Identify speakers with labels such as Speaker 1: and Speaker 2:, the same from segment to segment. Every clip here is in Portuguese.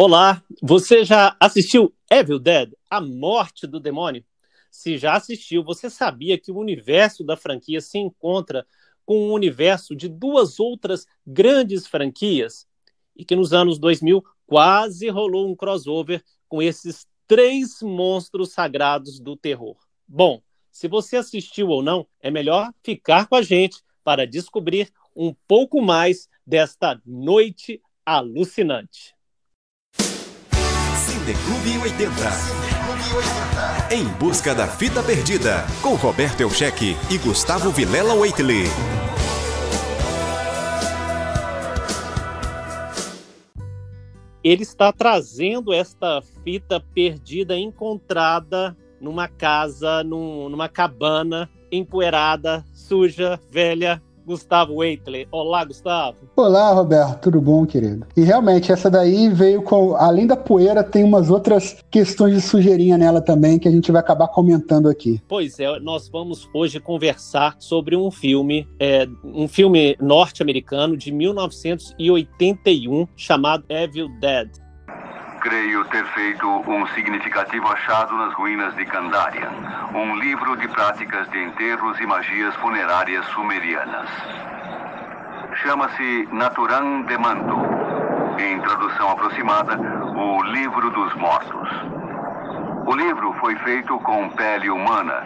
Speaker 1: Olá, você já assistiu Evil Dead, A Morte do Demônio? Se já assistiu, você sabia que o universo da franquia se encontra com o universo de duas outras grandes franquias? E que nos anos 2000 quase rolou um crossover com esses três monstros sagrados do terror. Bom, se você assistiu ou não, é melhor ficar com a gente para descobrir um pouco mais desta noite alucinante.
Speaker 2: Cineclube 80. Em busca da fita perdida, com Roberto Elcheque e Gustavo Vilela Waitley.
Speaker 1: Ele está trazendo esta fita perdida encontrada numa casa, num, numa cabana empoeirada, suja, velha, Gustavo Waitley. Olá, Gustavo.
Speaker 3: Olá, Roberto. Tudo bom, querido? E realmente, essa daí veio com. Além da poeira, tem umas outras questões de sujeirinha nela também que a gente vai acabar comentando aqui.
Speaker 1: Pois é, nós vamos hoje conversar sobre um filme, é, um filme norte-americano de 1981 chamado Evil Dead.
Speaker 4: Creio ter feito um significativo achado nas ruínas de Kandarian, um livro de práticas de enterros e magias funerárias sumerianas. Chama-se Naturan Demando, em tradução aproximada, o Livro dos Mortos. O livro foi feito com pele humana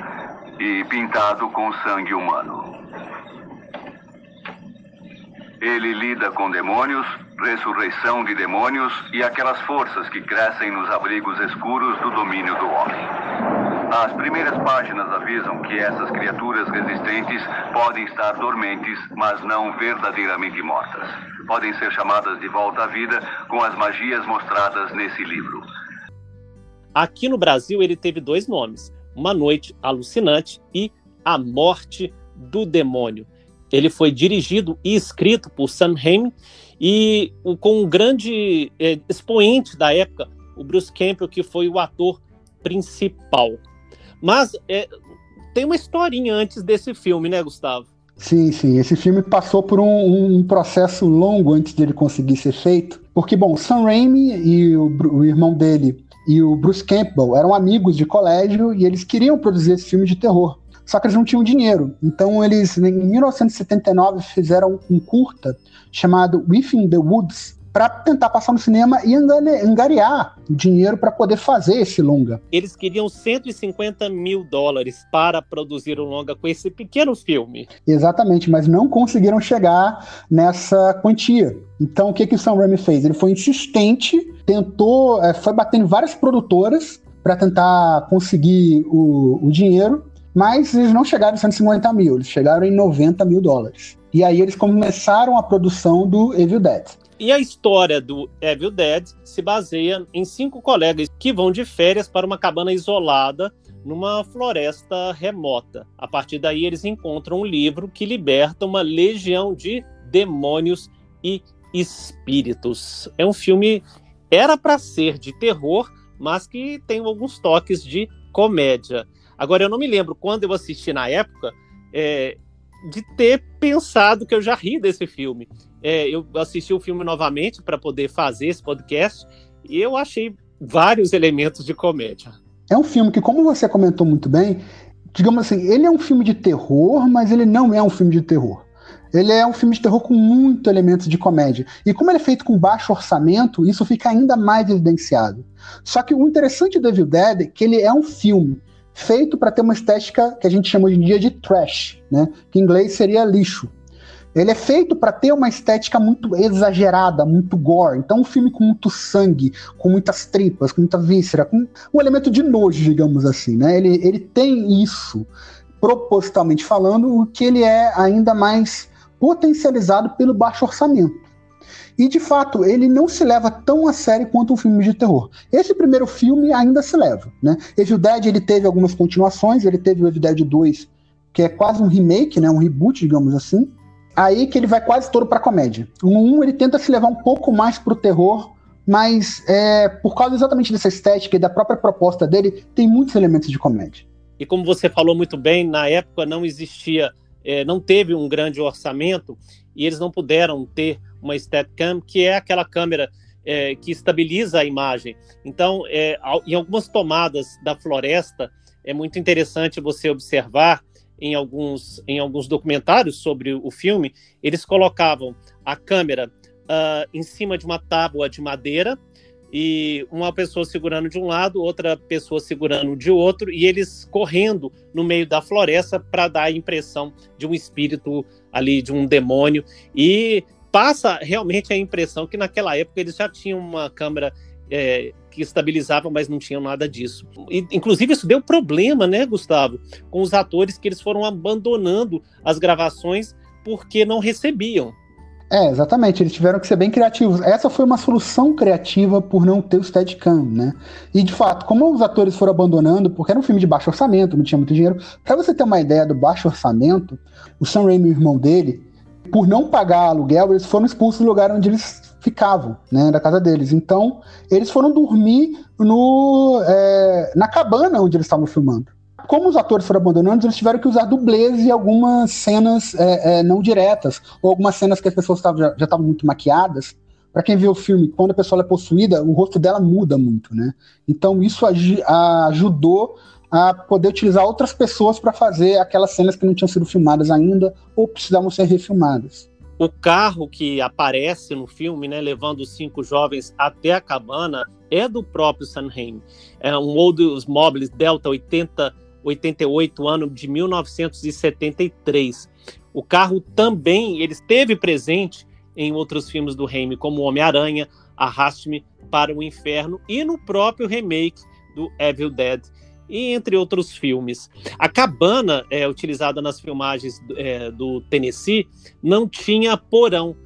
Speaker 4: e pintado com sangue humano. Ele lida com demônios, ressurreição de demônios e aquelas forças que crescem nos abrigos escuros do domínio do homem. As primeiras páginas avisam que essas criaturas resistentes podem estar dormentes, mas não verdadeiramente mortas. Podem ser chamadas de volta à vida com as magias mostradas nesse livro.
Speaker 1: Aqui no Brasil ele teve dois nomes: Uma Noite Alucinante e A Morte do Demônio. Ele foi dirigido e escrito por Sam Raimi e com um grande é, expoente da época, o Bruce Campbell, que foi o ator principal. Mas é, tem uma historinha antes desse filme, né, Gustavo?
Speaker 3: Sim, sim. Esse filme passou por um, um processo longo antes dele conseguir ser feito. Porque, bom, Sam Raimi e o, o irmão dele e o Bruce Campbell eram amigos de colégio e eles queriam produzir esse filme de terror só que eles não tinham dinheiro. Então eles, em 1979, fizeram um curta chamado Within the Woods, para tentar passar no cinema e angariar dinheiro para poder fazer esse longa.
Speaker 1: Eles queriam 150 mil dólares para produzir o longa com esse pequeno filme.
Speaker 3: Exatamente, mas não conseguiram chegar nessa quantia. Então o que, que o Sam Raimi fez? Ele foi insistente, tentou, é, foi batendo várias produtoras para tentar conseguir o, o dinheiro mas eles não chegaram em 150 mil, eles chegaram em 90 mil dólares. E aí eles começaram a produção do Evil Dead.
Speaker 1: E a história do Evil Dead se baseia em cinco colegas que vão de férias para uma cabana isolada numa floresta remota. A partir daí, eles encontram um livro que liberta uma legião de demônios e espíritos. É um filme era para ser de terror, mas que tem alguns toques de comédia. Agora, eu não me lembro quando eu assisti na época é, de ter pensado que eu já ri desse filme. É, eu assisti o filme novamente para poder fazer esse podcast e eu achei vários elementos de comédia.
Speaker 3: É um filme que, como você comentou muito bem, digamos assim, ele é um filme de terror, mas ele não é um filme de terror. Ele é um filme de terror com muito elementos de comédia. E como ele é feito com baixo orçamento, isso fica ainda mais evidenciado. Só que o interessante do Evil Dead é que ele é um filme feito para ter uma estética que a gente chama hoje em dia de trash, né? que em inglês seria lixo. Ele é feito para ter uma estética muito exagerada, muito gore. Então, um filme com muito sangue, com muitas tripas, com muita víscera, com um elemento de nojo, digamos assim. Né? Ele, ele tem isso, propositalmente falando, o que ele é ainda mais potencializado pelo baixo orçamento. E de fato, ele não se leva tão a sério quanto um filme de terror. Esse primeiro filme ainda se leva, né? Evil Dead ele teve algumas continuações, ele teve o Evil Dead 2, que é quase um remake, né, um reboot, digamos assim. Aí que ele vai quase todo para comédia. O 1 ele tenta se levar um pouco mais pro terror, mas é, por causa exatamente dessa estética e da própria proposta dele, tem muitos elementos de comédia.
Speaker 1: E como você falou muito bem, na época não existia, é, não teve um grande orçamento e eles não puderam ter uma Steadicam, que é aquela câmera é, que estabiliza a imagem. Então, é, em algumas tomadas da floresta, é muito interessante você observar em alguns, em alguns documentários sobre o filme, eles colocavam a câmera uh, em cima de uma tábua de madeira e uma pessoa segurando de um lado, outra pessoa segurando de outro, e eles correndo no meio da floresta para dar a impressão de um espírito ali, de um demônio. E passa realmente a impressão que naquela época eles já tinham uma câmera é, que estabilizava, mas não tinham nada disso. E, inclusive, isso deu problema, né, Gustavo, com os atores que eles foram abandonando as gravações porque não recebiam.
Speaker 3: É, exatamente, eles tiveram que ser bem criativos. Essa foi uma solução criativa por não ter o Steadicam, né? E de fato, como os atores foram abandonando, porque era um filme de baixo orçamento, não tinha muito dinheiro, para você ter uma ideia do baixo orçamento, o Sam Raimi, o irmão dele, por não pagar aluguel, eles foram expulsos do lugar onde eles ficavam, né, da casa deles. Então, eles foram dormir no, é, na cabana onde eles estavam filmando como os atores foram abandonando, eles tiveram que usar dublês e algumas cenas é, é, não diretas, ou algumas cenas que as pessoas tavam, já estavam muito maquiadas. Para quem vê o filme, quando a pessoa é possuída, o rosto dela muda muito, né? Então isso ajudou a poder utilizar outras pessoas para fazer aquelas cenas que não tinham sido filmadas ainda ou precisavam ser refilmadas.
Speaker 1: O carro que aparece no filme, né, levando os cinco jovens até a cabana, é do próprio Sanheim. É um Oldsmobile Delta 80 88, ano de 1973. O carro também ele esteve presente em outros filmes do Raimi, como Homem-Aranha, Arraste-me para o Inferno e no próprio remake do Evil Dead, e entre outros filmes. A cabana é, utilizada nas filmagens é, do Tennessee não tinha porão.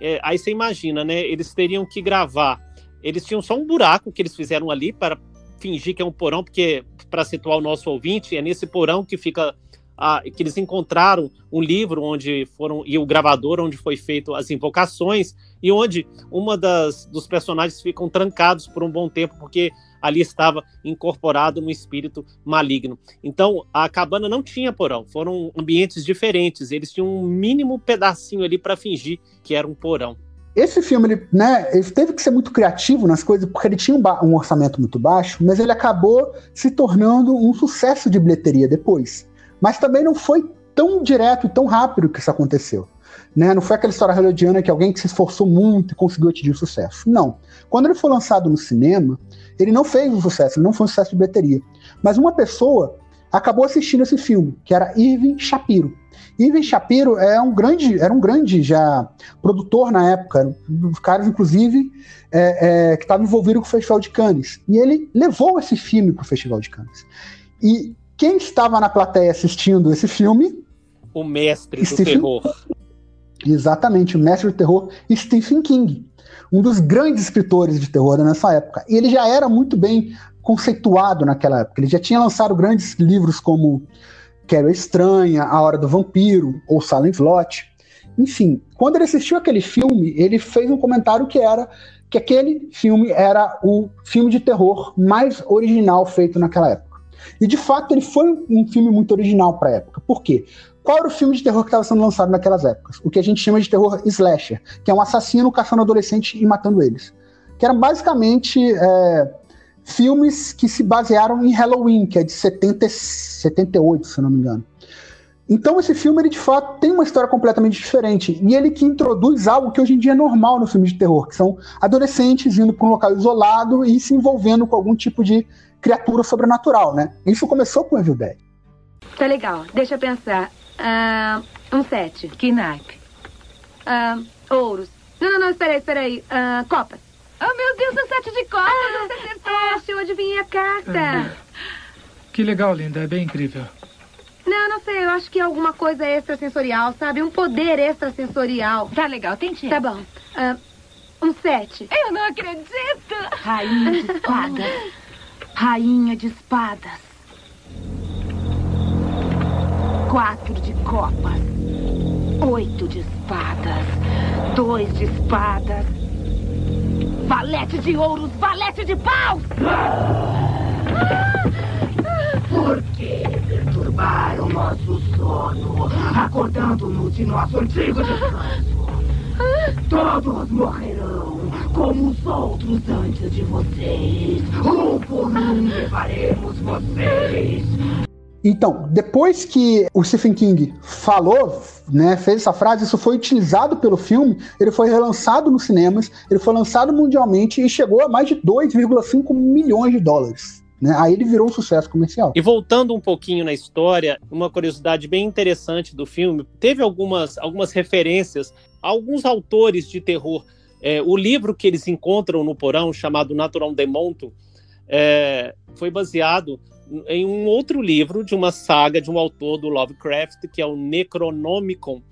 Speaker 1: É, aí você imagina, né? Eles teriam que gravar. Eles tinham só um buraco que eles fizeram ali para fingir que é um porão, porque para situar o nosso ouvinte, é nesse porão que fica a, que eles encontraram um livro onde foram e o gravador onde foi feito as invocações e onde uma das dos personagens ficam trancados por um bom tempo porque ali estava incorporado um espírito maligno. Então a cabana não tinha porão, foram ambientes diferentes. Eles tinham um mínimo pedacinho ali para fingir que era um porão.
Speaker 3: Esse filme, ele, né, ele teve que ser muito criativo nas coisas, porque ele tinha um, um, orçamento muito baixo, mas ele acabou se tornando um sucesso de bilheteria depois. Mas também não foi tão direto e tão rápido que isso aconteceu. Né? Não foi aquela história hollywoodiana que alguém que se esforçou muito e conseguiu atingir o sucesso. Não. Quando ele foi lançado no cinema, ele não fez um sucesso, ele não foi um sucesso de bilheteria. Mas uma pessoa acabou assistindo esse filme, que era Irving Shapiro. Ivan Shapiro é um grande, era um grande já produtor na época, um dos caras, inclusive, é, é, que estava envolvido com o Festival de Cannes. E ele levou esse filme para o Festival de Cannes. E quem estava na plateia assistindo esse filme?
Speaker 1: O mestre Stephen... do terror.
Speaker 3: Exatamente, o mestre do terror, Stephen King. Um dos grandes escritores de terror nessa época. E ele já era muito bem conceituado naquela época. Ele já tinha lançado grandes livros como Carol Estranha, A Hora do Vampiro ou Silent Lot. Enfim, quando ele assistiu aquele filme, ele fez um comentário que era que aquele filme era o filme de terror mais original feito naquela época. E de fato ele foi um filme muito original para a época. Por quê? Qual era o filme de terror que estava sendo lançado naquelas épocas? O que a gente chama de terror slasher, que é um assassino caçando adolescente e matando eles. Que era basicamente é, filmes que se basearam em Halloween, que é de 70, 78, se não me engano. Então esse filme, ele de fato tem uma história completamente diferente. E ele que introduz algo que hoje em dia é normal no filme de terror, que são adolescentes indo para um local isolado e se envolvendo com algum tipo de criatura sobrenatural, né? Isso começou com Evil Dead.
Speaker 5: Tá legal, deixa eu pensar. Uh, um sete.
Speaker 6: Que naipe?
Speaker 5: Uh, ouros. Não, não, não, espera aí, espera aí. Uh, copas.
Speaker 6: Oh, meu Deus, um sete de copas, ah,
Speaker 5: você acertou. É, eu adivinhei a carta.
Speaker 6: É. Que legal, linda, é bem incrível.
Speaker 5: Não, não sei, eu acho que é alguma coisa extrasensorial, sabe? Um poder extrasensorial.
Speaker 6: Tá legal, tente.
Speaker 5: Tá bom. Uh, um sete.
Speaker 6: Eu não acredito.
Speaker 5: Rainha de espadas. Rainha de espadas. Quatro de copas. Oito de espadas. Dois de espadas. Valete de ouros, valete de paus!
Speaker 7: Por que perturbar o nosso sono, acordando-nos de nosso antigo descanso? Todos morrerão como os outros antes de vocês. Um por um levaremos vocês.
Speaker 3: Então, depois que o Stephen King falou, né, fez essa frase, isso foi utilizado pelo filme, ele foi relançado nos cinemas, ele foi lançado mundialmente e chegou a mais de 2,5 milhões de dólares. Né? Aí ele virou um sucesso comercial.
Speaker 1: E voltando um pouquinho na história, uma curiosidade bem interessante do filme, teve algumas, algumas referências a alguns autores de terror. É, o livro que eles encontram no porão, chamado Natural Demonto, é, foi baseado em um outro livro de uma saga de um autor do Lovecraft, que é o Necronomicon.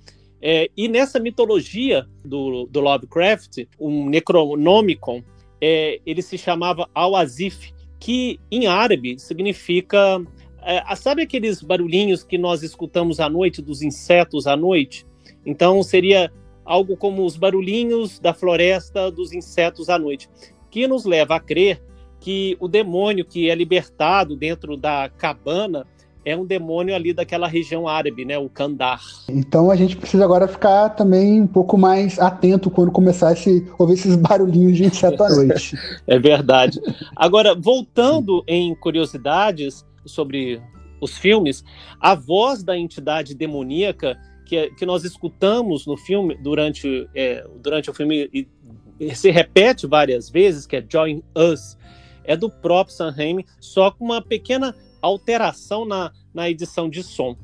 Speaker 1: É, e nessa mitologia do, do Lovecraft, o um Necronomicon, é, ele se chamava Al-Azif, que em árabe significa. É, sabe aqueles barulhinhos que nós escutamos à noite, dos insetos à noite? Então seria algo como os barulhinhos da floresta dos insetos à noite, que nos leva a crer que o demônio que é libertado dentro da cabana é um demônio ali daquela região árabe, né, o Kandar.
Speaker 3: Então a gente precisa agora ficar também um pouco mais atento quando começar a ouvir esses barulhinhos de inseto à noite.
Speaker 1: é verdade. Agora, voltando em curiosidades sobre os filmes, a voz da entidade demoníaca que, que nós escutamos no filme durante, é, durante o filme e, e se repete várias vezes, que é Join Us, é do próprio Sam Raimi, só com uma pequena alteração na, na edição de som.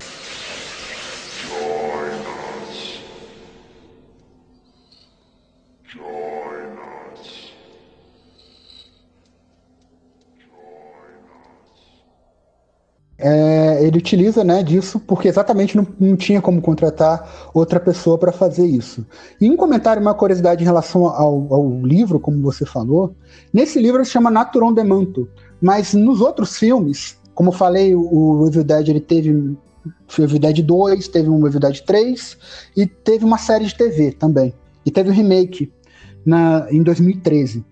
Speaker 3: É, ele utiliza né, disso porque exatamente não, não tinha como contratar outra pessoa para fazer isso. E um comentário, uma curiosidade em relação ao, ao, livro, como você falou, nesse livro se chama Naturon de Manto, mas nos outros filmes, como falei, o, Evil Dead ele teve Evil Dead 2, teve um Evil Dead 3 e teve uma série de TV também. E teve um remake na, em 2013.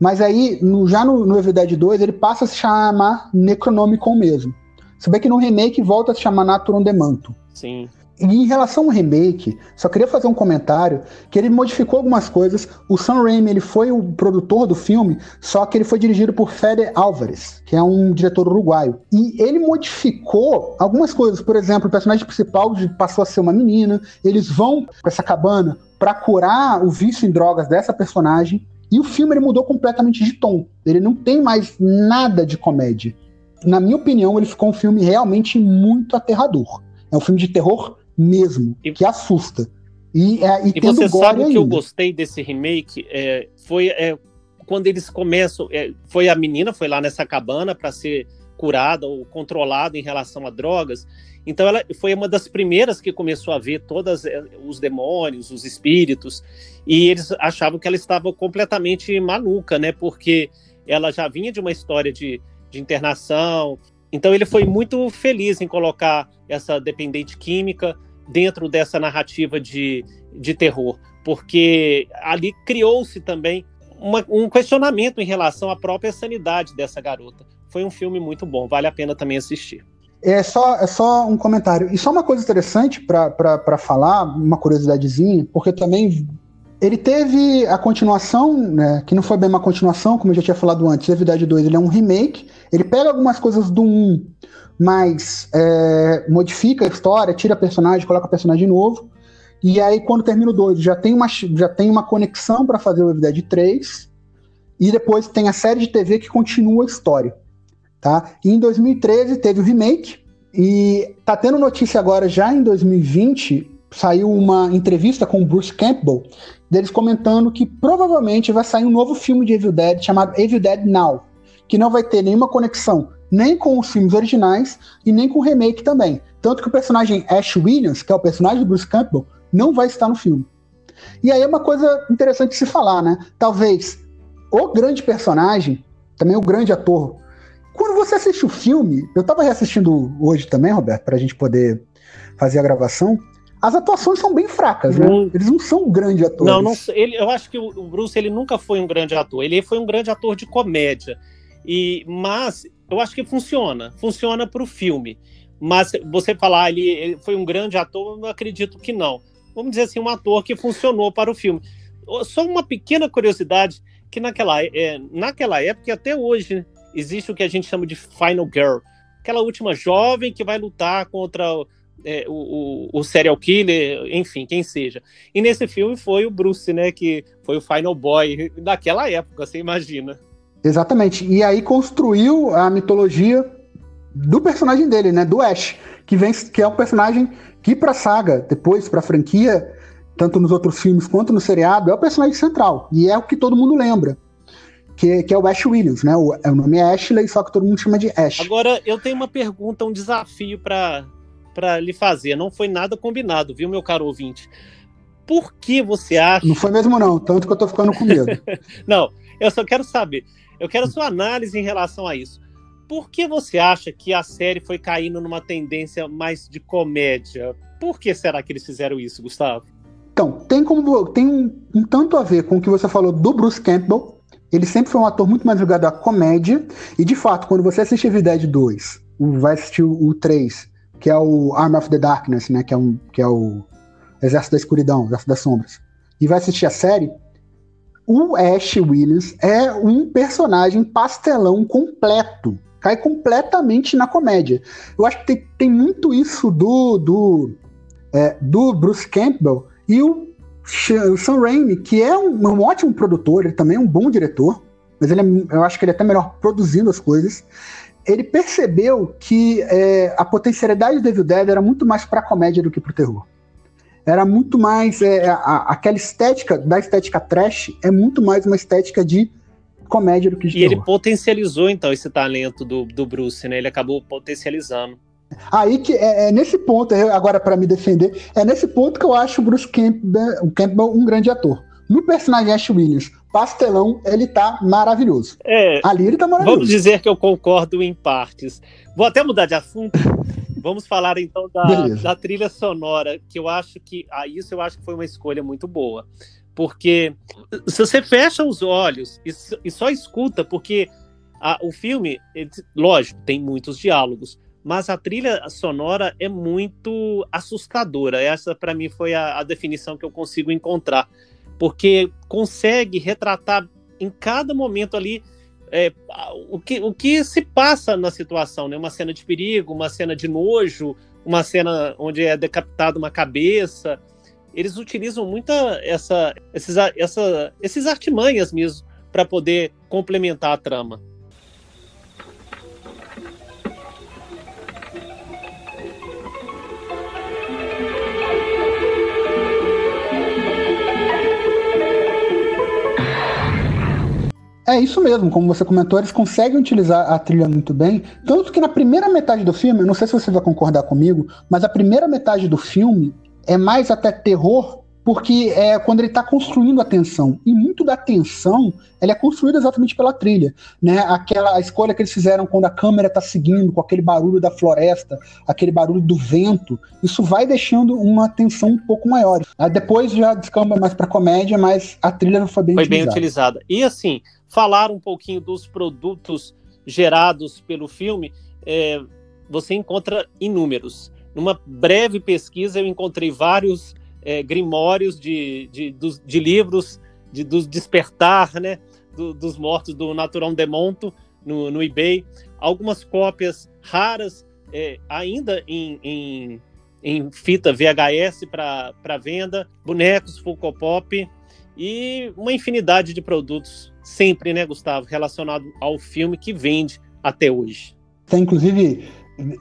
Speaker 3: Mas aí, no, já no, no Evil Dead 2, ele passa a se chamar Necronomicon mesmo. Se bem que no remake volta a se chamar Naturon de Manto.
Speaker 1: Sim.
Speaker 3: E em relação ao remake, só queria fazer um comentário que ele modificou algumas coisas. O Sam Raimi ele foi o produtor do filme, só que ele foi dirigido por Fede Álvares, que é um diretor uruguaio. E ele modificou algumas coisas. Por exemplo, o personagem principal passou a ser uma menina. Eles vão para essa cabana para curar o vício em drogas dessa personagem. E o filme ele mudou completamente de tom. Ele não tem mais nada de comédia na minha opinião, ele ficou um filme realmente muito aterrador. É um filme de terror mesmo, e, que assusta. E, é,
Speaker 1: e, e você sabe o que eu gostei desse remake? É, foi é, quando eles começam. É, foi a menina, foi lá nessa cabana para ser curada ou controlada em relação a drogas. Então ela foi uma das primeiras que começou a ver todos é, os demônios, os espíritos, e eles achavam que ela estava completamente maluca, né? Porque ela já vinha de uma história de de internação. Então ele foi muito feliz em colocar essa dependente química dentro dessa narrativa de, de terror, porque ali criou-se também uma, um questionamento em relação à própria sanidade dessa garota. Foi um filme muito bom, vale a pena também assistir.
Speaker 3: É só, é só um comentário. E só uma coisa interessante para falar, uma curiosidadezinha, porque também ele teve a continuação, né, que não foi bem uma continuação, como eu já tinha falado antes, Evil Dead 2 ele é um remake, ele pega algumas coisas do 1, mas é, modifica a história, tira personagem, coloca personagem novo, e aí quando termina o 2 já tem uma, já tem uma conexão para fazer o Evil Dead 3, e depois tem a série de TV que continua a história. Tá? E em 2013 teve o remake, e tá tendo notícia agora já em 2020 saiu uma entrevista com o Bruce Campbell, deles comentando que provavelmente vai sair um novo filme de Evil Dead chamado Evil Dead Now, que não vai ter nenhuma conexão nem com os filmes originais e nem com o remake também. Tanto que o personagem Ash Williams, que é o personagem do Bruce Campbell, não vai estar no filme. E aí é uma coisa interessante de se falar, né? Talvez o grande personagem, também o grande ator. Quando você assiste o filme, eu estava reassistindo hoje também, Roberto, para a gente poder fazer a gravação as atuações são bem fracas, né? Eles não são grandes atores.
Speaker 1: Não, não ele, eu acho que o Bruce ele nunca foi um grande ator. Ele foi um grande ator de comédia. E, mas eu acho que funciona. Funciona para o filme. Mas você falar ele, ele foi um grande ator, eu acredito que não. Vamos dizer assim, um ator que funcionou para o filme. Só uma pequena curiosidade que naquela, é, naquela época e até hoje existe o que a gente chama de Final Girl, aquela última jovem que vai lutar contra é, o, o, o, serial killer, enfim, quem seja. E nesse filme foi o Bruce, né, que foi o Final Boy daquela época, você imagina.
Speaker 3: Exatamente. E aí construiu a mitologia do personagem dele, né, do Ash, que vem que é um personagem que para a saga, depois para a franquia, tanto nos outros filmes quanto no seriado, é o personagem central e é o que todo mundo lembra. Que, que é o Ash Williams, né? O, o nome é Ashley, só que todo mundo chama de Ash.
Speaker 1: Agora, eu tenho uma pergunta, um desafio para para lhe fazer. Não foi nada combinado, viu, meu caro ouvinte? Por que você acha.
Speaker 3: Não foi mesmo, não, tanto que eu tô ficando com medo.
Speaker 1: não, eu só quero saber. Eu quero sua análise em relação a isso. Por que você acha que a série foi caindo numa tendência mais de comédia? Por que será que eles fizeram isso, Gustavo?
Speaker 3: Então, tem como tem um, um tanto a ver com o que você falou do Bruce Campbell. Ele sempre foi um ator muito mais ligado à comédia. E de fato, quando você assiste Evil Dead 2, vai assistir o 3 que é o Arm of the Darkness, né? Que é, um, que é o Exército da Escuridão, Exército das Sombras. E vai assistir a série. O Ash Williams é um personagem pastelão completo. Cai completamente na comédia. Eu acho que tem, tem muito isso do, do, é, do Bruce Campbell e o, Sam Raimi, que é um, um, ótimo produtor, ele também é um bom diretor, mas ele é, eu acho que ele é até melhor produzindo as coisas ele percebeu que é, a potencialidade do Evil Dead era muito mais para comédia do que para o terror. Era muito mais é, a, aquela estética da estética trash é muito mais uma estética de comédia do que de
Speaker 1: e terror. E ele potencializou então esse talento do, do Bruce, né? Ele acabou potencializando.
Speaker 3: Aí que é, é nesse ponto, agora para me defender, é nesse ponto que eu acho o Bruce Campbell, Campbell um grande ator. No personagem Ash Williams, pastelão, ele tá maravilhoso.
Speaker 1: É, Ali ele tá maravilhoso. Vamos dizer que eu concordo em partes. Vou até mudar de assunto. Vamos falar então da, da, trilha sonora, que eu acho que. Ah, isso eu acho que foi uma escolha muito boa. Porque se você fecha os olhos e, e só escuta, porque a, o filme, ele, lógico, tem muitos diálogos, mas a trilha sonora é muito assustadora. Essa, para mim, foi a, a definição que eu consigo encontrar porque consegue retratar em cada momento ali é, o, que, o que se passa na situação, né? Uma cena de perigo, uma cena de nojo, uma cena onde é decapitada uma cabeça. Eles utilizam muita essa, esses, essa, esses artimanhas mesmo para poder complementar a trama.
Speaker 3: É isso mesmo, como você comentou, eles conseguem utilizar a trilha muito bem. Tanto que na primeira metade do filme, eu não sei se você vai concordar comigo, mas a primeira metade do filme é mais até terror, porque é quando ele está construindo a tensão. E muito da tensão ela é construída exatamente pela trilha. Né? Aquela a escolha que eles fizeram quando a câmera está seguindo, com aquele barulho da floresta, aquele barulho do vento, isso vai deixando uma tensão um pouco maior. Aí depois já descamba mais para comédia, mas a trilha não foi bem
Speaker 1: foi
Speaker 3: utilizada.
Speaker 1: bem utilizada. E assim, falar um pouquinho dos produtos gerados pelo filme, é, você encontra inúmeros. Numa breve pesquisa, eu encontrei vários é, grimórios de, de, de, de livros de, do despertar né, do, dos mortos do Natural Demonto no, no eBay, algumas cópias raras é, ainda em, em, em, fita VHS para venda, bonecos Funko Pop e uma infinidade de produtos sempre, né, Gustavo, relacionado ao filme que vende até hoje.
Speaker 3: Tem inclusive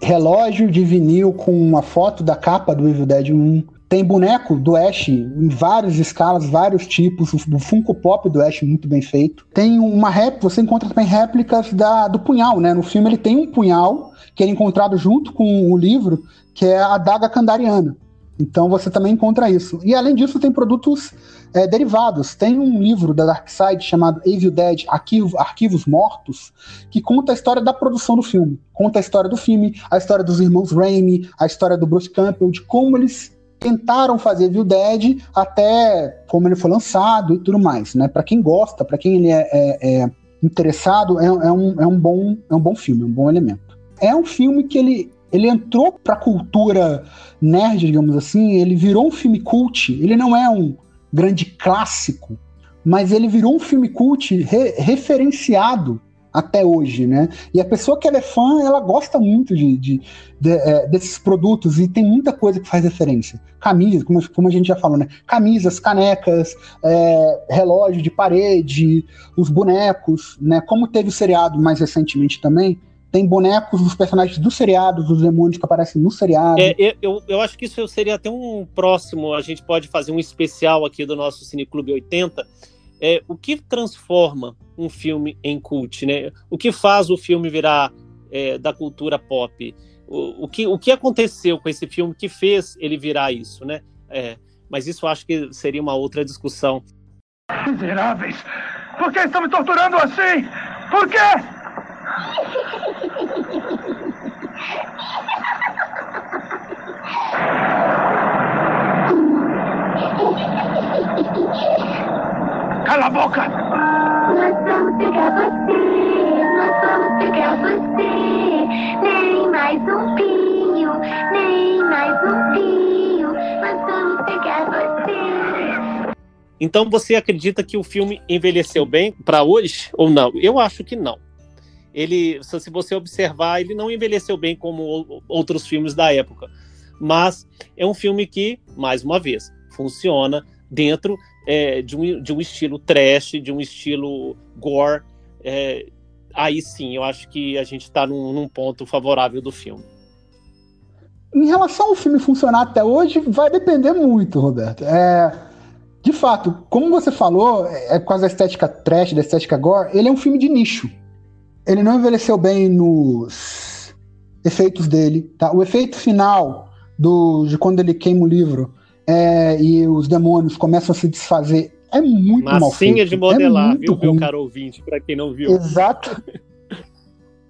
Speaker 3: relógio de vinil com uma foto da capa do Evil Dead 1. Tem boneco do Ash em várias escalas, vários tipos, o Funko Pop do Ash muito bem feito. Tem uma réplica, você encontra também réplicas da, do punhal, né? No filme ele tem um punhal que é encontrado junto com o livro, que é a daga Kandariana. Então você também encontra isso. E além disso, tem produtos é, derivados. Tem um livro da Dark Side chamado Evil Dead Arquivo, Arquivos Mortos, que conta a história da produção do filme. Conta a história do filme, a história dos irmãos Raimi, a história do Bruce Campbell, de como eles tentaram fazer Evil Dead até como ele foi lançado e tudo mais. Né? Para quem gosta, para quem ele é, é, é interessado, é, é, um, é, um bom, é um bom filme, é um bom elemento. É um filme que ele ele entrou pra cultura nerd, digamos assim, ele virou um filme cult, ele não é um grande clássico, mas ele virou um filme cult re referenciado até hoje, né? E a pessoa que ela é fã, ela gosta muito de, de, de é, desses produtos e tem muita coisa que faz referência. Camisas, como, como a gente já falou, né? Camisas, canecas, é, relógio de parede, os bonecos, né? Como teve o seriado mais recentemente também, tem bonecos dos personagens do seriado, dos demônios que aparecem no seriado.
Speaker 1: É, eu, eu acho que isso seria até um próximo, a gente pode fazer um especial aqui do nosso Cineclube 80, é, o que transforma um filme em cult, né? O que faz o filme virar é, da cultura pop? O, o, que, o que aconteceu com esse filme que fez ele virar isso, né? É, mas isso eu acho que seria uma outra discussão.
Speaker 8: Miseráveis! Por que estão me torturando assim? Por quê? Cala a boca!
Speaker 9: Nós vamos pegar você, nós vamos pegar você. Nem mais um fio, nem mais um fio. Nós vamos pegar você.
Speaker 1: Então você acredita que o filme envelheceu bem para hoje ou não? Eu acho que não. Ele, se você observar, ele não envelheceu bem como outros filmes da época. Mas é um filme que, mais uma vez, funciona dentro é, de, um, de um estilo trash, de um estilo gore. É, aí sim, eu acho que a gente está num, num, ponto favorável do filme.
Speaker 3: Em relação ao filme funcionar até hoje, vai depender muito, Roberto. É, de fato, como você falou, é, com a estética trash, da estética gore, ele é um filme de nicho. Ele não envelheceu bem nos efeitos dele. Tá? O efeito final do, de quando ele queima o livro é, e os demônios começam a se desfazer. É muito Massinha mal feito.
Speaker 1: de modelar, é viu, ruim. meu caro ouvinte, para quem não viu.
Speaker 3: Exato.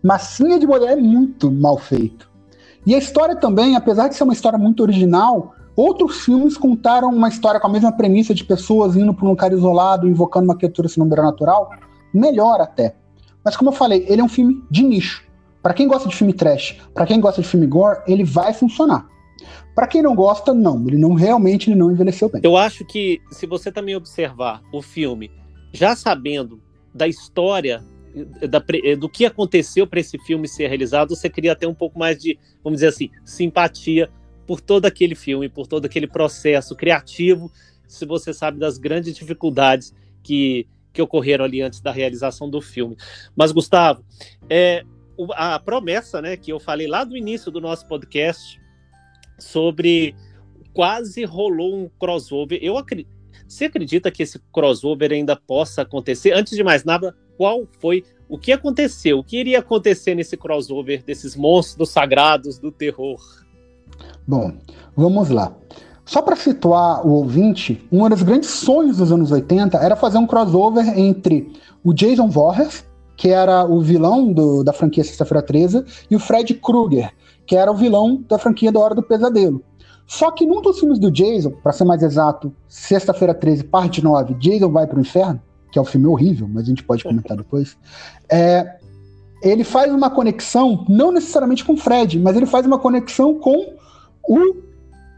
Speaker 3: Massinha de modelar é muito mal feito. E a história também, apesar de ser uma história muito original, outros filmes contaram uma história com a mesma premissa de pessoas indo para um lugar isolado, invocando uma criatura sobrenatural, melhor até. Mas como eu falei, ele é um filme de nicho. Para quem gosta de filme trash, para quem gosta de filme gore, ele vai funcionar. Para quem não gosta, não, ele não realmente ele não envelheceu bem.
Speaker 1: Eu acho que se você também observar o filme, já sabendo da história da, do que aconteceu para esse filme ser realizado, você cria até um pouco mais de, vamos dizer assim, simpatia por todo aquele filme, por todo aquele processo criativo, se você sabe das grandes dificuldades que, que ocorreram ali antes da realização do filme. Mas, Gustavo, é, a promessa né, que eu falei lá do início do nosso podcast sobre quase rolou um crossover. Eu acredito. Você acredita que esse crossover ainda possa acontecer? Antes de mais nada, qual foi o que aconteceu? O que iria acontecer nesse crossover desses monstros sagrados do terror?
Speaker 3: Bom, vamos lá. Só para situar o ouvinte, um dos grandes sonhos dos anos 80 era fazer um crossover entre o Jason Voorhees, que era o vilão do, da franquia Sexta-feira 13, e o Fred Krueger, que era o vilão da franquia da Hora do Pesadelo. Só que num dos filmes do Jason, para ser mais exato, Sexta-feira 13, parte 9, Jason vai pro inferno, que é um filme horrível, mas a gente pode comentar depois. É, ele faz uma conexão, não necessariamente com o Fred, mas ele faz uma conexão com o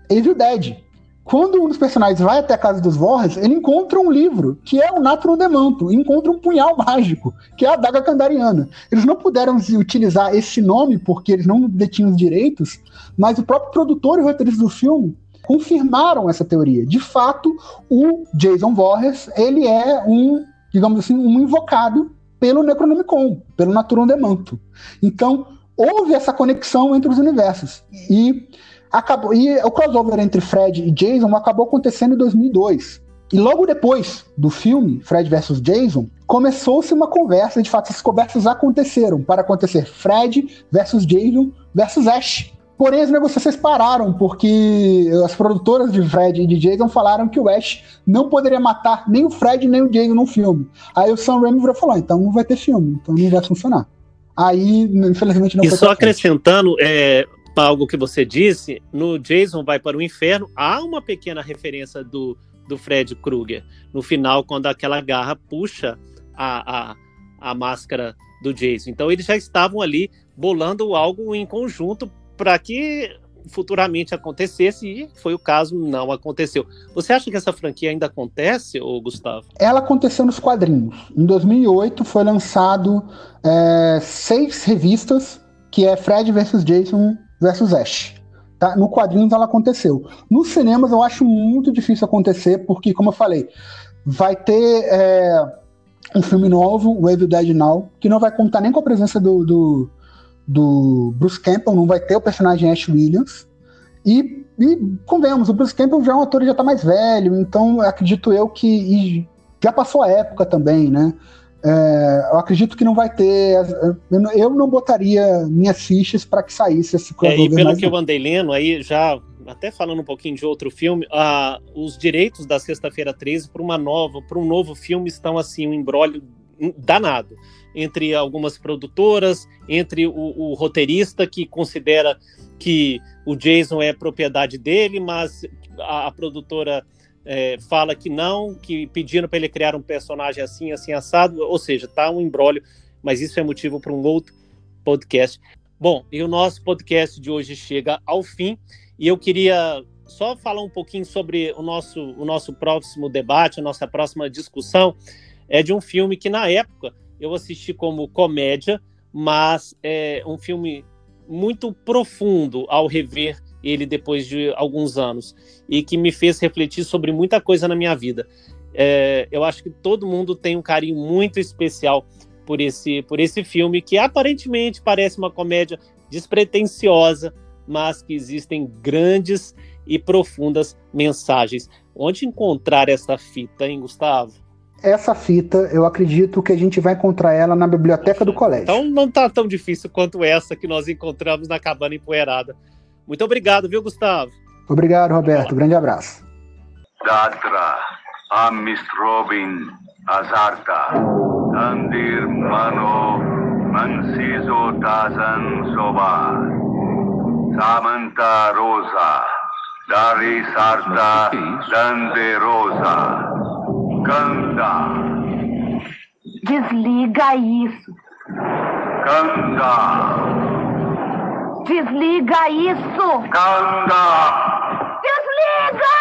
Speaker 3: Evil Dead, quando um dos personagens vai até a casa dos Vorras, ele encontra um livro, que é o Natron Demanto, e encontra um punhal mágico, que é a Daga Candariana. Eles não puderam utilizar esse nome porque eles não detinham os direitos, mas o próprio produtor e roteirista do filme confirmaram essa teoria. De fato, o Jason Voorhees, ele é um, digamos assim, um invocado pelo Necronomicon, pelo Natron Demanto. Então, houve essa conexão entre os universos. E acabou e o crossover entre Fred e Jason acabou acontecendo em 2002. E logo depois do filme Fred versus Jason, começou-se uma conversa, de fato essas conversas aconteceram para acontecer Fred versus Jason versus Ash. Porém, as negociações pararam porque as produtoras de Fred e de Jason falaram que o Ash não poderia matar nem o Fred nem o Jason no filme. Aí o Sam Raimi virou falar, então não vai ter filme, então não vai funcionar. Aí, infelizmente, não
Speaker 1: foi. E só acrescentando, é, algo que você disse, no Jason vai para o inferno, há uma pequena referência do, do Fred Krueger no final, quando aquela garra puxa a, a, a máscara do Jason. Então eles já estavam ali bolando algo em conjunto para que futuramente acontecesse e foi o caso, não aconteceu. Você acha que essa franquia ainda acontece, ou Gustavo?
Speaker 3: Ela aconteceu nos quadrinhos. Em 2008 foi lançado é, seis revistas, que é Fred versus Jason versus Ash. Tá? No quadrinhos ela aconteceu. Nos cinemas eu acho muito difícil acontecer, porque, como eu falei, vai ter é, um filme novo, o Evil Dead Now, que não vai contar nem com a presença do, do, do Bruce Campbell, não vai ter o personagem Ash Williams. E, e convenhamos, o Bruce Campbell já é um ator já tá mais velho, então acredito eu que já passou a época também, né? É, eu acredito que não vai ter. Eu não botaria minhas fichas para que saísse esse
Speaker 1: crossover. É, e pelo que eu andei lendo, aí já até falando um pouquinho de outro filme, uh, os direitos da Sexta-feira 13 para uma nova, para um novo filme estão assim um embrólio danado entre algumas produtoras, entre o, o, roteirista que considera que o Jason é propriedade dele, mas a, a produtora é, fala que não, que pediram para ele criar um personagem assim, assim assado, ou seja, tá um embrólio, mas isso é motivo para um outro podcast. Bom, e o nosso podcast de hoje chega ao fim e eu queria só falar um pouquinho sobre o nosso, o nosso próximo debate, a nossa próxima discussão é de um filme que na época eu assisti como comédia, mas é um filme muito profundo ao rever ele depois de alguns anos e que me fez refletir sobre muita coisa na minha vida. É, eu acho que todo mundo tem um carinho muito especial por esse, por esse filme que aparentemente parece uma comédia despretensiosa, mas que existem grandes e profundas mensagens. Onde encontrar essa fita, hein, Gustavo?
Speaker 3: essa fita, eu acredito que a gente vai encontrar ela na biblioteca do colégio.
Speaker 1: Então não tá tão difícil quanto essa que nós encontramos na cabana empoeirada. Muito obrigado, viu, Gustavo?
Speaker 3: Obrigado, Roberto. Grande abraço.
Speaker 4: Datra, Amist Robin, Azarta, Andir Mano, Mansizo Tazan Soba, Samanta Rosa, Dari Sarta, Dande Rosa. Canta.
Speaker 9: Desliga isso.
Speaker 4: Canta.
Speaker 9: Desliga isso!
Speaker 4: Ganga! Desliga!